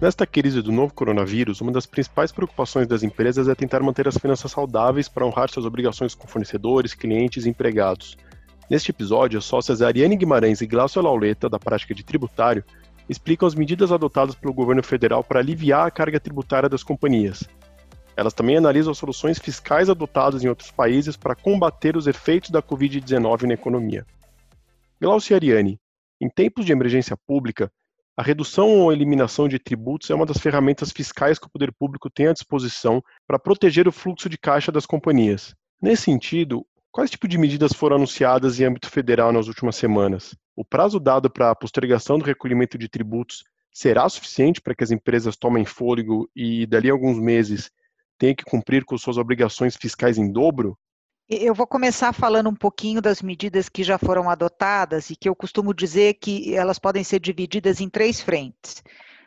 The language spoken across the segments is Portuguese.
Nesta crise do novo coronavírus, uma das principais preocupações das empresas é tentar manter as finanças saudáveis para honrar suas obrigações com fornecedores, clientes e empregados. Neste episódio, as sócias Ariane Guimarães e Glaucia Lauleta, da prática de tributário, explicam as medidas adotadas pelo governo federal para aliviar a carga tributária das companhias. Elas também analisam soluções fiscais adotadas em outros países para combater os efeitos da Covid-19 na economia. Glaucia e Ariane, em tempos de emergência pública, a redução ou eliminação de tributos é uma das ferramentas fiscais que o poder público tem à disposição para proteger o fluxo de caixa das companhias. Nesse sentido, quais tipos de medidas foram anunciadas em âmbito federal nas últimas semanas? O prazo dado para a postergação do recolhimento de tributos será suficiente para que as empresas tomem fôlego e, dali a alguns meses, tenham que cumprir com suas obrigações fiscais em dobro? Eu vou começar falando um pouquinho das medidas que já foram adotadas e que eu costumo dizer que elas podem ser divididas em três frentes.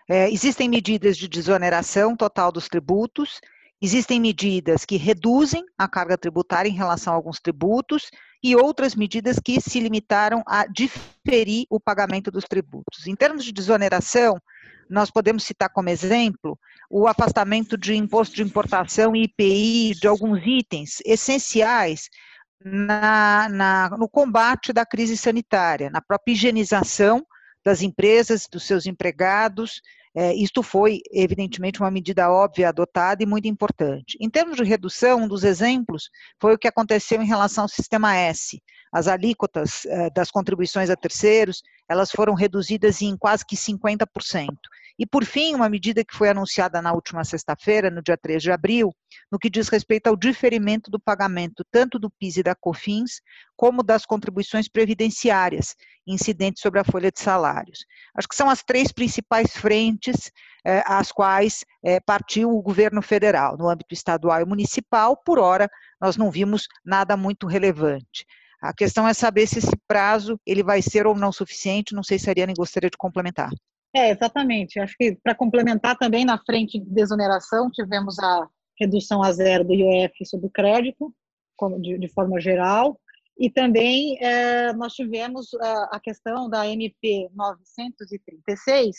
É, existem medidas de desoneração total dos tributos, existem medidas que reduzem a carga tributária em relação a alguns tributos e outras medidas que se limitaram a diferir o pagamento dos tributos. Em termos de desoneração, nós podemos citar como exemplo o afastamento de imposto de importação e IPI de alguns itens essenciais na, na, no combate da crise sanitária, na própria higienização das empresas, dos seus empregados. É, isto foi, evidentemente, uma medida óbvia adotada e muito importante. Em termos de redução, um dos exemplos foi o que aconteceu em relação ao Sistema S. As alíquotas é, das contribuições a terceiros, elas foram reduzidas em quase que 50%. E, por fim, uma medida que foi anunciada na última sexta-feira, no dia 3 de abril, no que diz respeito ao diferimento do pagamento tanto do PIS e da COFINS, como das contribuições previdenciárias incidentes sobre a folha de salários. Acho que são as três principais frentes eh, às quais eh, partiu o governo federal. No âmbito estadual e municipal, por hora, nós não vimos nada muito relevante. A questão é saber se esse prazo ele vai ser ou não suficiente. Não sei se a Ariane gostaria de complementar. É, exatamente. Acho que para complementar também na frente de desoneração, tivemos a redução a zero do IOF sobre o crédito, de, forma geral, e também é, nós tivemos a, a, questão da MP 936,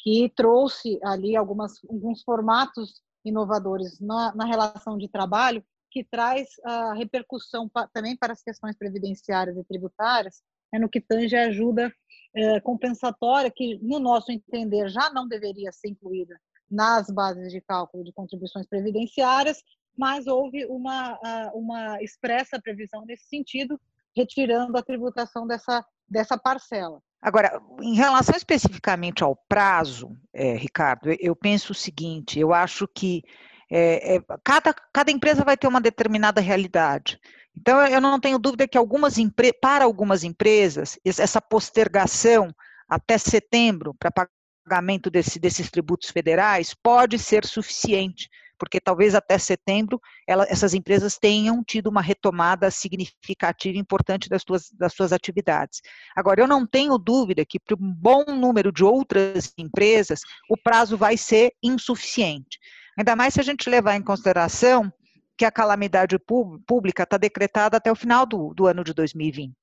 que trouxe ali algumas, alguns formatos inovadores na, na relação de trabalho, que traz a repercussão pa, também para as questões previdenciárias e tributárias, é no que tange a ajuda é, compensatória, que, no nosso entender, já não deveria ser incluída nas bases de cálculo de contribuições previdenciárias, mas houve uma, uma expressa previsão nesse sentido, retirando a tributação dessa, dessa parcela. Agora, em relação especificamente ao prazo, é, Ricardo, eu penso o seguinte: eu acho que é, é, cada, cada empresa vai ter uma determinada realidade. Então, eu não tenho dúvida que algumas para algumas empresas, essa postergação até setembro para pagamento desse, desses tributos federais pode ser suficiente, porque talvez até setembro ela, essas empresas tenham tido uma retomada significativa e importante das das suas atividades. Agora, eu não tenho dúvida que para um bom número de outras empresas, o prazo vai ser insuficiente. Ainda mais se a gente levar em consideração que a calamidade pública está decretada até o final do, do ano de 2020.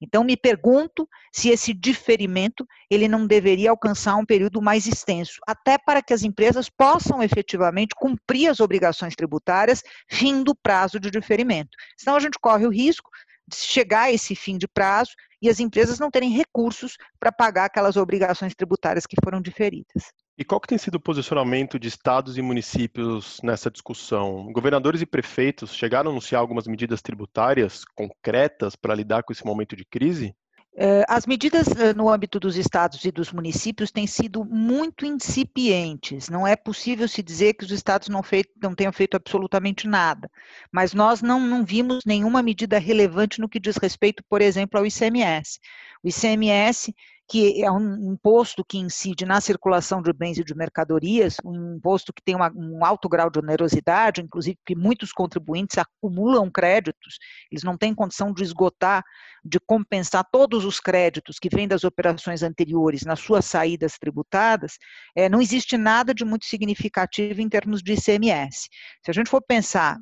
Então, me pergunto se esse diferimento ele não deveria alcançar um período mais extenso, até para que as empresas possam efetivamente cumprir as obrigações tributárias fim do prazo de diferimento. Senão a gente corre o risco de chegar a esse fim de prazo e as empresas não terem recursos para pagar aquelas obrigações tributárias que foram diferidas. E qual que tem sido o posicionamento de estados e municípios nessa discussão? Governadores e prefeitos chegaram a anunciar algumas medidas tributárias concretas para lidar com esse momento de crise? Eh, as medidas eh, no âmbito dos estados e dos municípios têm sido muito incipientes. Não é possível se dizer que os estados não, feito, não tenham feito absolutamente nada. Mas nós não, não vimos nenhuma medida relevante no que diz respeito, por exemplo, ao ICMS. O ICMS que é um imposto que incide na circulação de bens e de mercadorias, um imposto que tem uma, um alto grau de onerosidade, inclusive que muitos contribuintes acumulam créditos, eles não têm condição de esgotar, de compensar todos os créditos que vêm das operações anteriores nas suas saídas tributadas, é, não existe nada de muito significativo em termos de ICMS. Se a gente for pensar,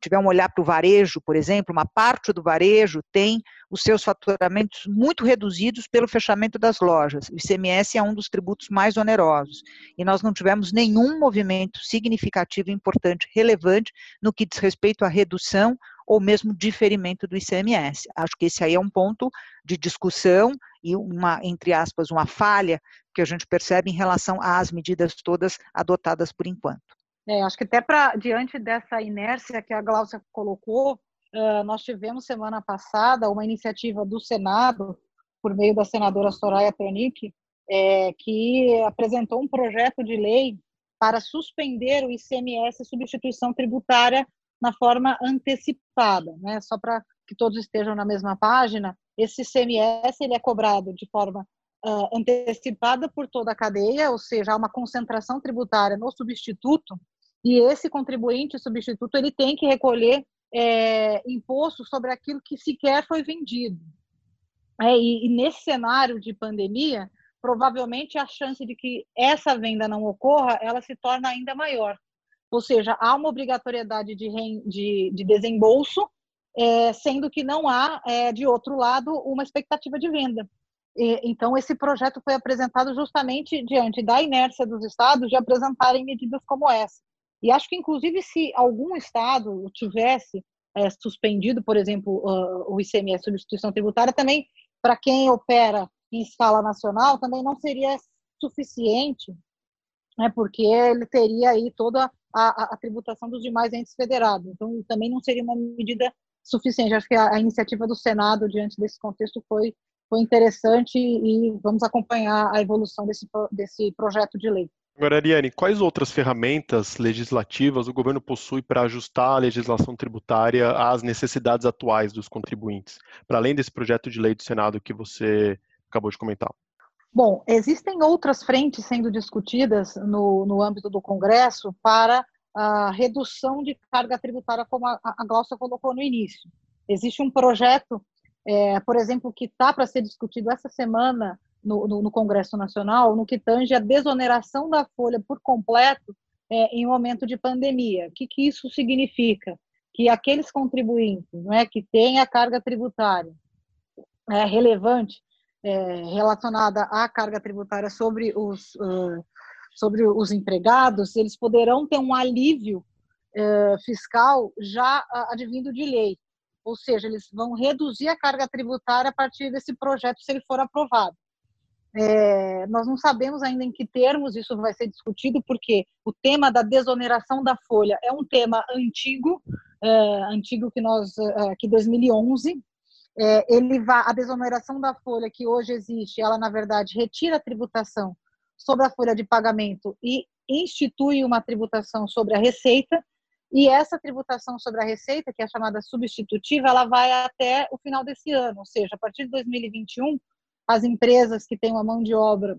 tiver um olhar para o varejo, por exemplo, uma parte do varejo tem os seus faturamentos muito reduzidos pelo fechamento das lojas. O ICMS é um dos tributos mais onerosos. E nós não tivemos nenhum movimento significativo, importante, relevante no que diz respeito à redução ou mesmo diferimento do ICMS. Acho que esse aí é um ponto de discussão e uma, entre aspas, uma falha que a gente percebe em relação às medidas todas adotadas por enquanto. É, acho que até para diante dessa inércia que a Glaucia colocou, uh, nós tivemos semana passada uma iniciativa do Senado, por meio da senadora Soraya Tronic, é, que apresentou um projeto de lei para suspender o ICMS substituição tributária na forma antecipada, né? Só para que todos estejam na mesma página, esse ICMS ele é cobrado de forma uh, antecipada por toda a cadeia, ou seja, há uma concentração tributária no substituto e esse contribuinte substituto ele tem que recolher é, imposto sobre aquilo que sequer foi vendido. É, e, e, nesse cenário de pandemia, provavelmente a chance de que essa venda não ocorra, ela se torna ainda maior. Ou seja, há uma obrigatoriedade de, de, de desembolso, é, sendo que não há, é, de outro lado, uma expectativa de venda. E, então, esse projeto foi apresentado justamente diante da inércia dos estados de apresentarem medidas como essa. E acho que, inclusive, se algum estado tivesse é, suspendido, por exemplo, uh, o ICMS, substituição tributária, também, para quem opera em escala nacional, também não seria suficiente, né, porque ele teria aí toda a, a, tributação dos demais entes federados. Então, também não seria uma medida suficiente. Acho que a, a iniciativa do Senado, diante desse contexto, foi, foi interessante e vamos acompanhar a evolução desse, desse projeto de lei. Agora, Ariane, quais outras ferramentas legislativas o governo possui para ajustar a legislação tributária às necessidades atuais dos contribuintes, para além desse projeto de lei do Senado que você acabou de comentar? Bom, existem outras frentes sendo discutidas no, no âmbito do Congresso para a redução de carga tributária, como a, a Glaucia colocou no início. Existe um projeto, é, por exemplo, que está para ser discutido essa semana no, no, no, Congresso Nacional no que tange a desoneração da folha por completo é, em momento de pandemia. O que, que isso significa? Que aqueles contribuintes não é, que têm a carga tributária é, relevante é, relacionada à carga tributária sobre os, uh, sobre os empregados, eles poderão ter um alívio uh, fiscal já advindo de lei. Ou seja, eles vão reduzir a carga tributária a partir desse projeto, se ele for aprovado. É, nós não sabemos ainda em que termos isso vai ser discutido, porque o tema da desoneração da folha é um tema antigo, é, antigo que nós, é, que 2011. É, ele vai, a desoneração da folha que hoje existe, ela na verdade retira a tributação sobre a folha de pagamento e institui uma tributação sobre a receita. E essa tributação sobre a receita, que é chamada substitutiva, ela vai até o final desse ano, ou seja, a partir de 2021 as empresas que têm uma mão de obra,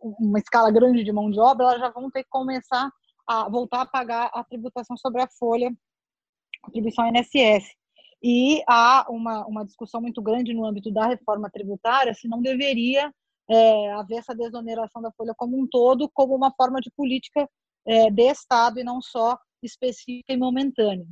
uma escala grande de mão de obra, elas já vão ter que começar a voltar a pagar a tributação sobre a folha, contribuição INSS. E há uma, uma discussão muito grande no âmbito da reforma tributária se não deveria é, haver essa desoneração da folha como um todo, como uma forma de política é, de Estado e não só específica e momentânea.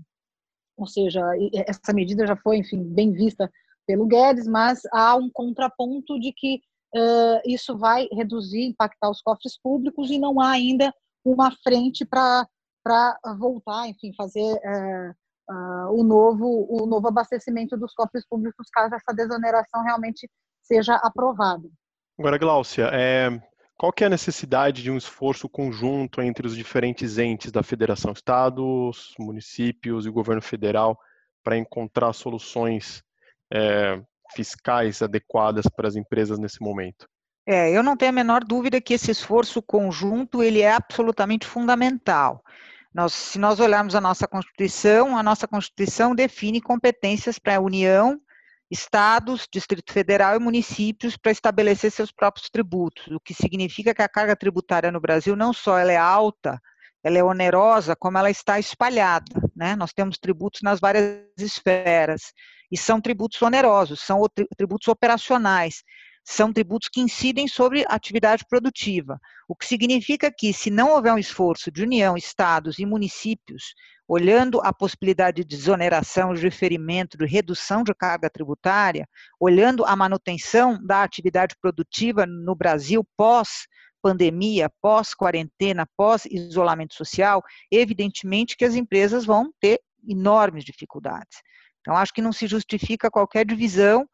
Ou seja, essa medida já foi, enfim, bem vista pelo Guedes, mas há um contraponto de que uh, isso vai reduzir, impactar os cofres públicos e não há ainda uma frente para voltar, enfim, fazer uh, uh, o, novo, o novo abastecimento dos cofres públicos caso essa desoneração realmente seja aprovada. Agora, Gláucia, é, qual que é a necessidade de um esforço conjunto entre os diferentes entes da federação, estados, municípios e governo federal para encontrar soluções é, fiscais adequadas para as empresas nesse momento? É, eu não tenho a menor dúvida que esse esforço conjunto ele é absolutamente fundamental. Nós, se nós olharmos a nossa Constituição, a nossa Constituição define competências para a União, estados, Distrito Federal e municípios para estabelecer seus próprios tributos, o que significa que a carga tributária no Brasil não só ela é alta, ela é onerosa, como ela está espalhada. Né? Nós temos tributos nas várias esferas e são tributos onerosos, são tributos operacionais. são tributos que incidem sobre a atividade produtiva, o que significa que, se não houver um esforço de União, Estados e municípios, olhando a possibilidade de desoneração, de diferimento, de redução de carga tributária, olhando a manutenção da atividade produtiva no Brasil pós pandemia, pós-quarentena, pós-isolamento social, evidentemente que as empresas vão ter enormes dificuldades. Então, acho que não se justifica qualquer divisão,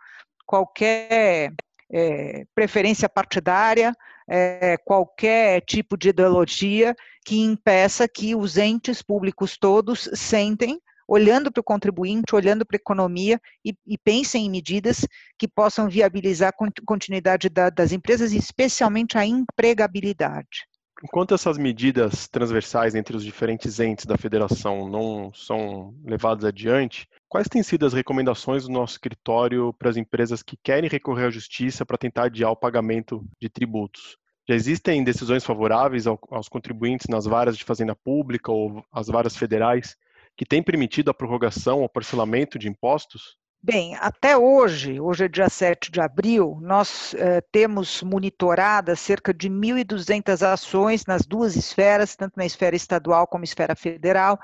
qualquer é, preferência partidária, é, qualquer tipo de ideologia que impeça que os entes públicos todos sentem, olhando para o contribuinte, olhando para a economia e, e, pensem em medidas que possam viabilizar a continuidade da, das empresas, especialmente a empregabilidade. Enquanto essas medidas transversais entre os diferentes entes da federação não são levadas adiante, quais têm sido as recomendações do nosso escritório para as empresas que querem recorrer à justiça para tentar adiar o pagamento de tributos? Já existem decisões favoráveis aos contribuintes nas varas de fazenda pública ou as varas federais que têm permitido a prorrogação ou parcelamento de impostos? Bem, até hoje, hoje é dia 7 de abril, nós eh, temos monitoradas cerca de 1.200 ações nas duas esferas, tanto na esfera estadual como na esfera federal,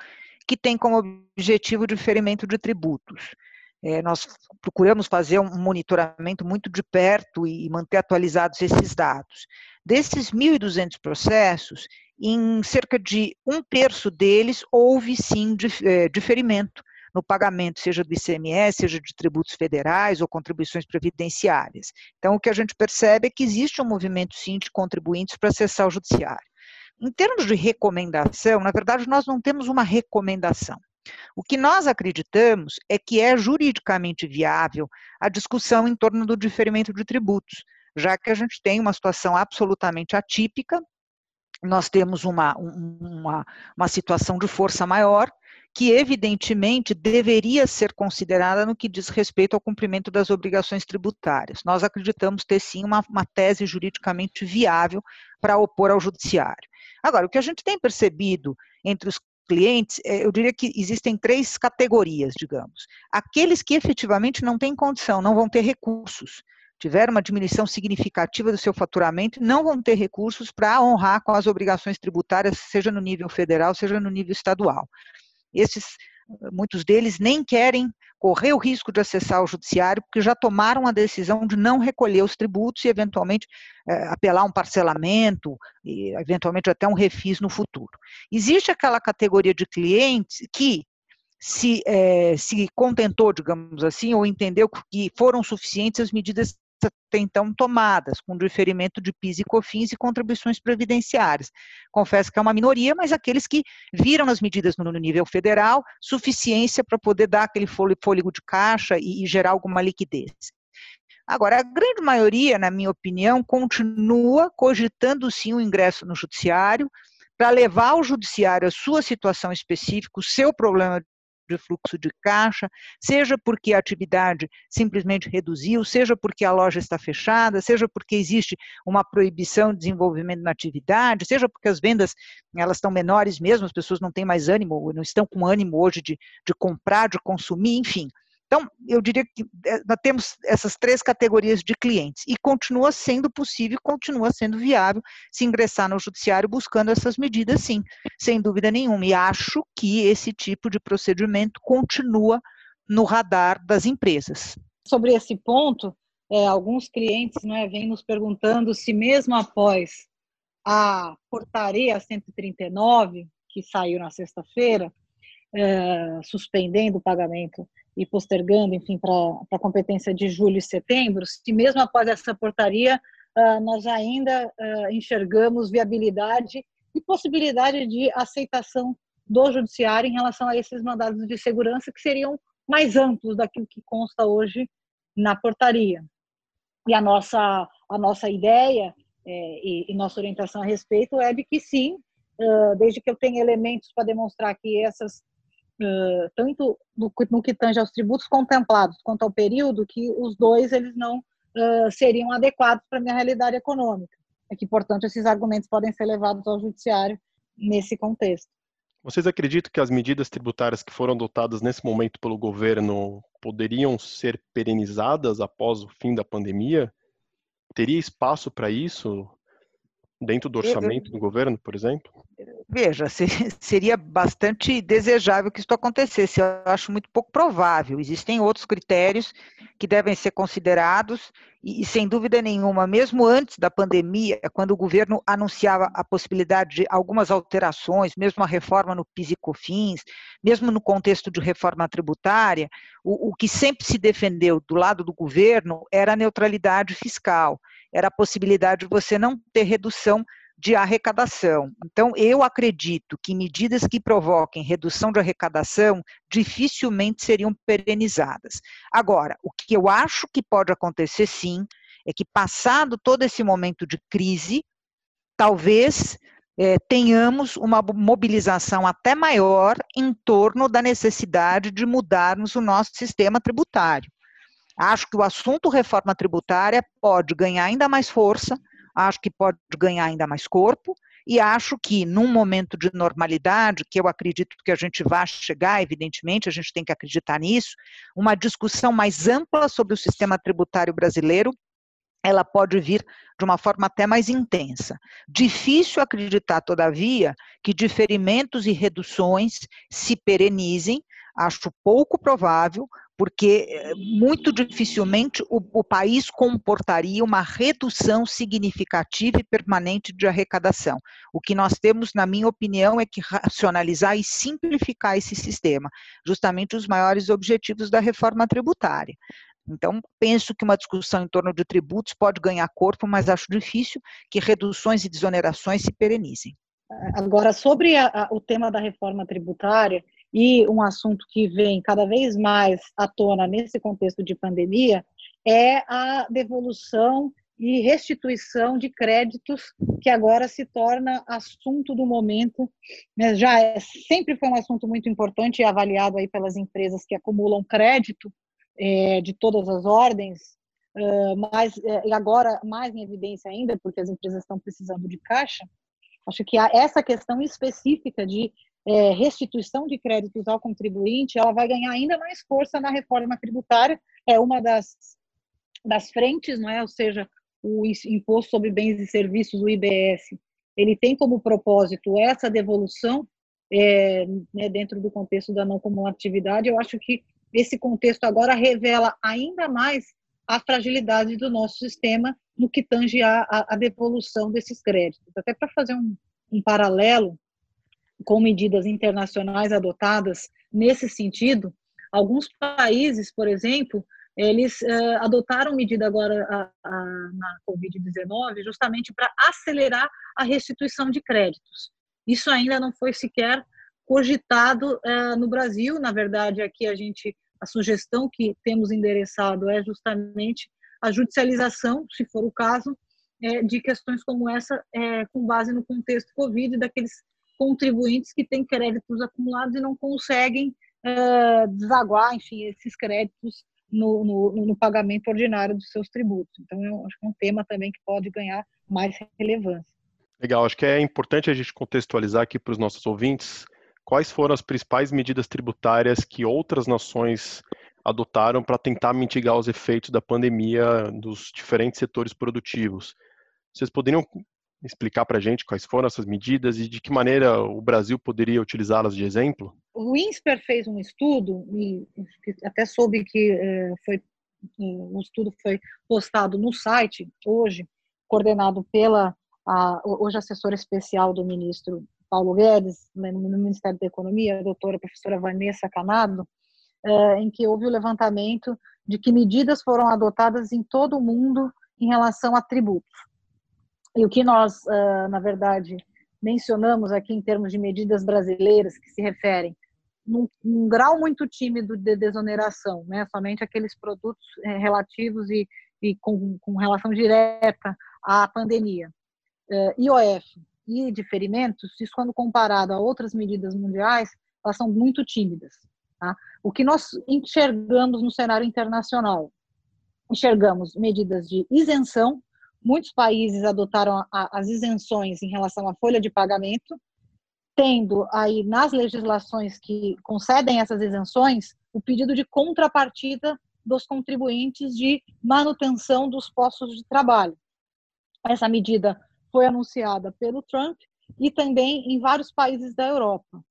que têm como objetivo o diferimento de tributos. É, nós procuramos fazer um monitoramento muito de perto e manter atualizados esses dados. Desses 1.200 processos, em cerca de um terço deles houve sim eh, diferimento no pagamento, seja do ICMS, seja de tributos federais ou contribuições previdenciárias. Então, o que a gente percebe é que existe um movimento, sim, de contribuintes para acessar o judiciário. Em termos de recomendação, na verdade, nós não temos uma recomendação. O que nós acreditamos é que é juridicamente viável a discussão em torno do diferimento de tributos, já que a gente tem uma situação absolutamente atípica, nós temos uma, uma, uma situação de força maior, que evidentemente deveria ser considerada no que diz respeito ao cumprimento das obrigações tributárias. Nós acreditamos ter sim uma, uma tese juridicamente viável para opor ao judiciário. Agora, o que a gente tem percebido entre os clientes, é, eu diria que existem três categorias, digamos. Aqueles que efetivamente não têm condição, não vão ter recursos, tiveram uma diminuição significativa do seu faturamento, não vão ter recursos para honrar com as obrigações tributárias, seja no nível federal, seja no nível estadual. Esses, muitos deles nem querem correr o risco de acessar o judiciário, porque já tomaram a decisão de não recolher os tributos e, eventualmente, é, apelar um parcelamento, e, eventualmente, até um refis no futuro. Existe aquela categoria de clientes que se, é, se contentou, digamos assim, ou entendeu que foram suficientes as medidas até então tomadas, com diferimento de PIS e COFINS e contribuições previdenciárias. Confesso que é uma minoria, mas aqueles que viram nas medidas no nível federal suficiência para poder dar aquele fôlego de caixa e, e gerar alguma liquidez. Agora, a grande maioria, na minha opinião, continua cogitando sim o ingresso no judiciário para levar ao judiciário a sua situação específica, o seu problema de fluxo de caixa, seja porque a atividade simplesmente reduziu, seja porque a loja está fechada, seja porque existe uma proibição de desenvolvimento na atividade, seja porque as vendas elas estão menores mesmo, as pessoas não têm mais ânimo, não estão com ânimo hoje de, de comprar, de consumir, enfim. Então, eu diria que eh, nós temos essas três categorias de clientes e continua sendo possível, continua sendo viável se ingressar no judiciário buscando essas medidas, sim, sem dúvida nenhuma. E acho que esse tipo de procedimento continua no radar das empresas. Sobre esse ponto, é, alguns clientes é, vêm nos perguntando se mesmo após a portaria 139, que saiu na sexta-feira, é, suspendendo o pagamento e postergando, enfim, para a competência de julho e setembro, se mesmo após essa portaria uh, nós ainda uh, enxergamos viabilidade e possibilidade de aceitação do judiciário em relação a esses mandados de segurança que seriam mais amplos daquilo que consta hoje na portaria. E a nossa, a nossa ideia é, e, nossa orientação a respeito é de que sim, uh, desde que eu tenha elementos para demonstrar que essas uh, tanto no, no, que tange aos tributos contemplados quanto ao período, que os dois eles não uh, seriam adequados para a minha realidade econômica. É que, portanto, esses argumentos podem ser levados ao judiciário nesse contexto. Vocês acreditam que as medidas tributárias que foram adotadas nesse momento pelo governo poderiam ser perenizadas após o fim da pandemia? teria espaço para isso dentro do orçamento eu, eu, do governo, por exemplo? Veja, seria bastante desejável que isso acontecesse. Eu acho muito pouco provável. Existem outros critérios que devem ser considerados e, sem dúvida nenhuma, mesmo antes da pandemia, quando o governo anunciava a possibilidade de algumas alterações, mesmo a reforma no PIS e COFINS, mesmo no contexto de reforma tributária, o, o que sempre se defendeu do lado do governo era a neutralidade fiscal, era a possibilidade de você não ter redução de arrecadação. Então, eu acredito que medidas que provoquem redução de arrecadação dificilmente seriam perenizadas. Agora, o que eu acho que pode acontecer sim é que, passado todo esse momento de crise, talvez é, tenhamos uma mobilização até maior em torno da necessidade de mudarmos o nosso sistema tributário. Acho que o assunto reforma tributária pode ganhar ainda mais força acho que pode ganhar ainda mais corpo, e acho que num momento de normalidade, que eu acredito que a gente vai chegar, evidentemente, a gente tem que acreditar nisso, uma discussão mais ampla sobre o sistema tributário brasileiro, ela pode vir de uma forma até mais intensa. Difícil acreditar, todavia, que diferimentos e reduções se perenizem, acho pouco provável, porque eh, muito dificilmente o, o, país comportaria uma redução significativa e permanente de arrecadação. O que nós temos, na minha opinião, é que racionalizar e simplificar esse sistema, justamente os maiores objetivos da reforma tributária. Então, penso que uma discussão em torno de tributos pode ganhar corpo, mas acho difícil que reduções e desonerações se perenizem. Agora, sobre a, a, o tema da reforma tributária, e um assunto que vem cada vez mais à tona nesse contexto de pandemia é a devolução e restituição de créditos, que agora se torna assunto do momento. Né? Já é, sempre foi um assunto muito importante e avaliado aí pelas empresas que acumulam crédito é, de todas as ordens, uh, mas é, agora mais em evidência ainda, porque as empresas estão precisando de caixa. Acho que essa questão específica de é, restituição de créditos ao contribuinte, ela vai ganhar ainda mais força na reforma tributária, é uma das, das frentes, não é? ou seja, o Imposto sobre Bens e Serviços, o IBS, ele tem como propósito essa devolução é, né, dentro do contexto da não cumulatividade. Eu acho que esse contexto agora revela ainda mais a fragilidade do nosso sistema no que tange a, a, devolução desses créditos. Até para fazer um, um paralelo, com medidas internacionais adotadas nesse sentido. Alguns países, por exemplo, eles uh, adotaram medida agora a, a, na Covid-19 justamente para acelerar a restituição de créditos. Isso ainda não foi sequer cogitado uh, no Brasil. Na verdade, aqui a gente a sugestão que temos endereçado é justamente a judicialização, se for o caso, é, de questões como essa, é, com base no contexto Covid, daqueles contribuintes que têm créditos acumulados e não conseguem uh, desaguar, enfim, esses créditos no, no, no, pagamento ordinário dos seus tributos. Então, eu acho que é um tema também que pode ganhar mais relevância. Legal, acho que é importante a gente contextualizar aqui para os nossos ouvintes quais foram as principais medidas tributárias que outras nações adotaram para tentar mitigar os efeitos da pandemia dos diferentes setores produtivos. Vocês poderiam explicar para a gente quais foram essas medidas e de que maneira o Brasil poderia utilizá-las de exemplo? O INSPER fez um estudo, e até soube que é, foi um estudo foi postado no site hoje, coordenado pela a, hoje assessora especial do ministro Paulo Guedes, né, no Ministério da Economia, a doutora professora Vanessa Canado, é, em que houve o levantamento de que medidas foram adotadas em todo o mundo em relação a tributos. E o que nós, uh, na verdade, mencionamos aqui em termos de medidas brasileiras que se referem num, grau muito tímido de desoneração, né? somente aqueles produtos eh, relativos e, e com, com, relação direta à pandemia. Uh, IOF e diferimentos, isso quando comparado a outras medidas mundiais, elas são muito tímidas. Tá? O que nós enxergamos no cenário internacional? Enxergamos medidas de isenção Muitos países adotaram a, as isenções em relação à folha de pagamento, tendo aí nas legislações que concedem essas isenções o pedido de contrapartida dos contribuintes de manutenção dos postos de trabalho. Essa medida foi anunciada pelo Trump e também em vários países da Europa.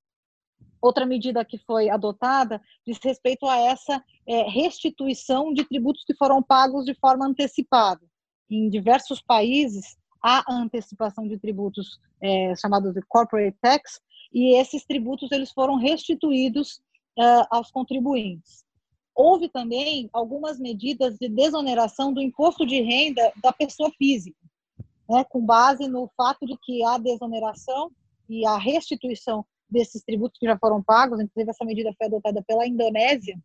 Outra medida que foi adotada diz respeito a essa é, restituição de tributos que foram pagos de forma antecipada. Em diversos países, há antecipação de tributos é, chamados de corporate tax, e esses tributos eles foram restituídos uh, aos contribuintes. Houve também algumas medidas de desoneração do imposto de renda da pessoa física, né, com base no fato de que a desoneração e a restituição desses tributos que já foram pagos, inclusive essa medida foi adotada pela Indonésia,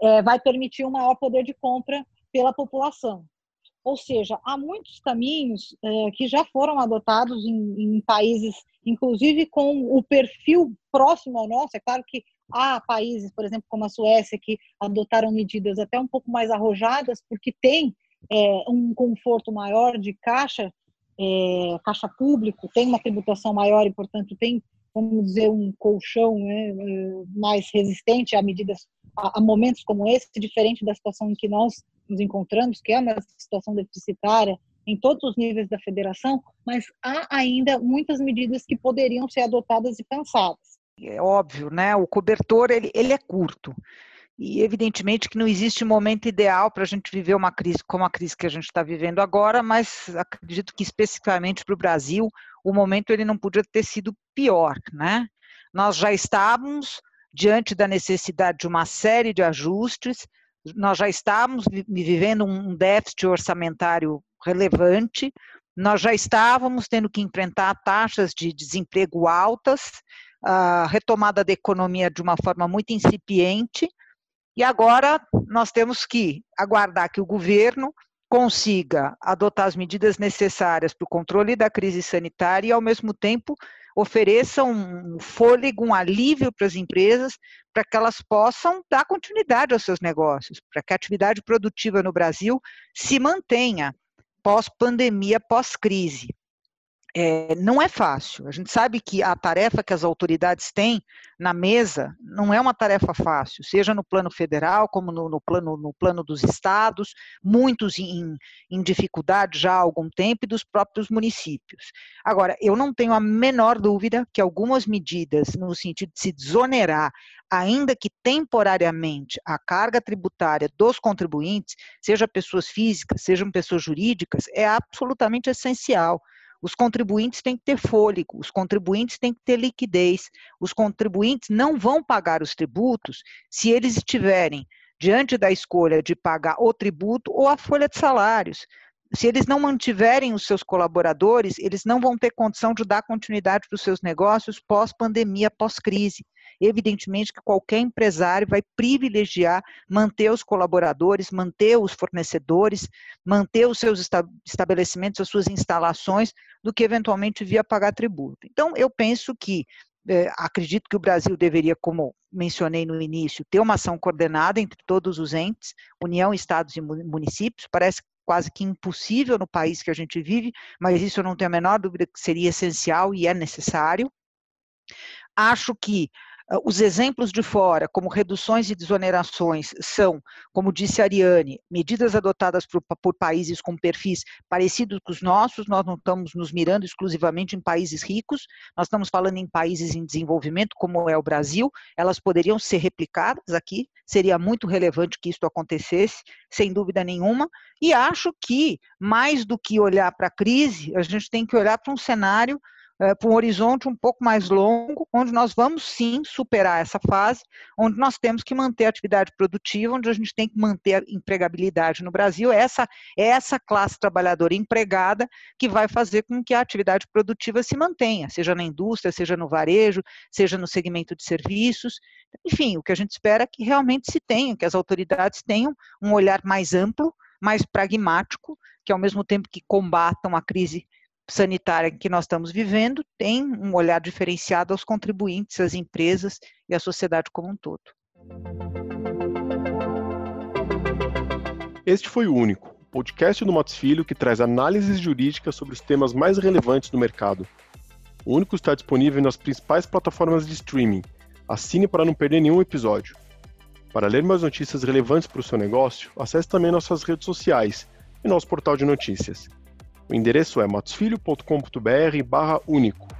é, vai permitir um maior poder de compra pela população. Ou seja, há muitos caminhos é, que já foram adotados em, em, países, inclusive com o perfil próximo ao nosso. É claro que há países, por exemplo, como a Suécia, que adotaram medidas até um pouco mais arrojadas, porque tem é, um conforto maior de caixa, é, caixa público, tem uma tributação maior e, portanto, tem, vamos dizer, um colchão né, mais resistente a medidas, a, a momentos como esse, diferente da situação em que nós nos encontramos, que é uma situação deficitária em todos os níveis da federação, mas há ainda muitas medidas que poderiam ser adotadas e pensadas. É óbvio, né? O cobertor ele, ele é curto. E evidentemente que não existe momento ideal para a gente viver uma crise como a crise que a gente está vivendo agora, mas acredito que especificamente para o Brasil, o momento ele não podia ter sido pior, né? Nós já estávamos diante da necessidade de uma série de ajustes, nós já estávamos vivendo um déficit orçamentário relevante, nós já estávamos tendo que enfrentar taxas de desemprego altas, a retomada da economia de uma forma muito incipiente, e agora nós temos que aguardar que o governo consiga adotar as medidas necessárias para o controle da crise sanitária e, ao mesmo tempo, ofereça um fôlego, um alívio para as empresas, para que elas possam dar continuidade aos seus negócios, para que a atividade produtiva no Brasil se mantenha pós-pandemia, pós-crise é, não é fácil. A gente sabe que a tarefa que as autoridades têm na mesa não é uma tarefa fácil, seja no plano federal, como no, no plano, no plano dos estados, muitos em, em dificuldade já há algum tempo, e dos próprios municípios. Agora, eu não tenho a menor dúvida que algumas medidas, no sentido de se desonerar, ainda que temporariamente, a carga tributária dos contribuintes, seja pessoas físicas, sejam pessoas jurídicas, é absolutamente essencial. Os contribuintes têm que ter fôlego, os contribuintes têm que ter liquidez, os contribuintes não vão pagar os tributos se eles estiverem diante da escolha de pagar o tributo ou a folha de salários. Se eles não mantiverem os seus colaboradores, eles não vão ter condição de dar continuidade para os seus negócios pós-pandemia, pós-crise. Evidentemente que qualquer empresário vai privilegiar manter os colaboradores, manter os fornecedores, manter os seus estabelecimentos, as suas instalações, do que eventualmente via pagar tributo. Então, eu penso que é, acredito que o Brasil deveria, como mencionei no início, ter uma ação coordenada entre todos os entes, União, Estados e municípios. Parece quase que impossível no país que a gente vive, mas isso eu não tenho a menor dúvida que seria essencial e é necessário. Acho que os exemplos de fora, como reduções e desonerações, são, como disse a Ariane, medidas adotadas por, por, países com perfis parecidos com os nossos. Nós não estamos nos mirando exclusivamente em países ricos, nós estamos falando em países em desenvolvimento, como é o Brasil. Elas poderiam ser replicadas aqui, seria muito relevante que isso acontecesse, sem dúvida nenhuma. E acho que, mais do que olhar para a crise, a gente tem que olhar para um cenário é, para um horizonte um pouco mais longo, onde nós vamos sim superar essa fase, onde nós temos que manter a atividade produtiva, onde a gente tem que manter a empregabilidade no Brasil. Essa essa classe trabalhadora empregada que vai fazer com que a atividade produtiva se mantenha, seja na indústria, seja no varejo, seja no segmento de serviços. Enfim, o que a gente espera é que realmente se tenha, que as autoridades tenham um olhar mais amplo, mais pragmático, que ao mesmo tempo que combatam a crise sanitária que nós estamos vivendo tem um olhar diferenciado aos contribuintes, às empresas e à sociedade como um todo. Este foi o único podcast do Matos Filho que traz análises jurídicas sobre os temas mais relevantes do mercado. O único está disponível nas principais plataformas de streaming. Assine para não perder nenhum episódio. Para ler mais notícias relevantes para o seu negócio, acesse também nossas redes sociais e nosso portal de notícias. O endereço é matosfilho.com.br barra único.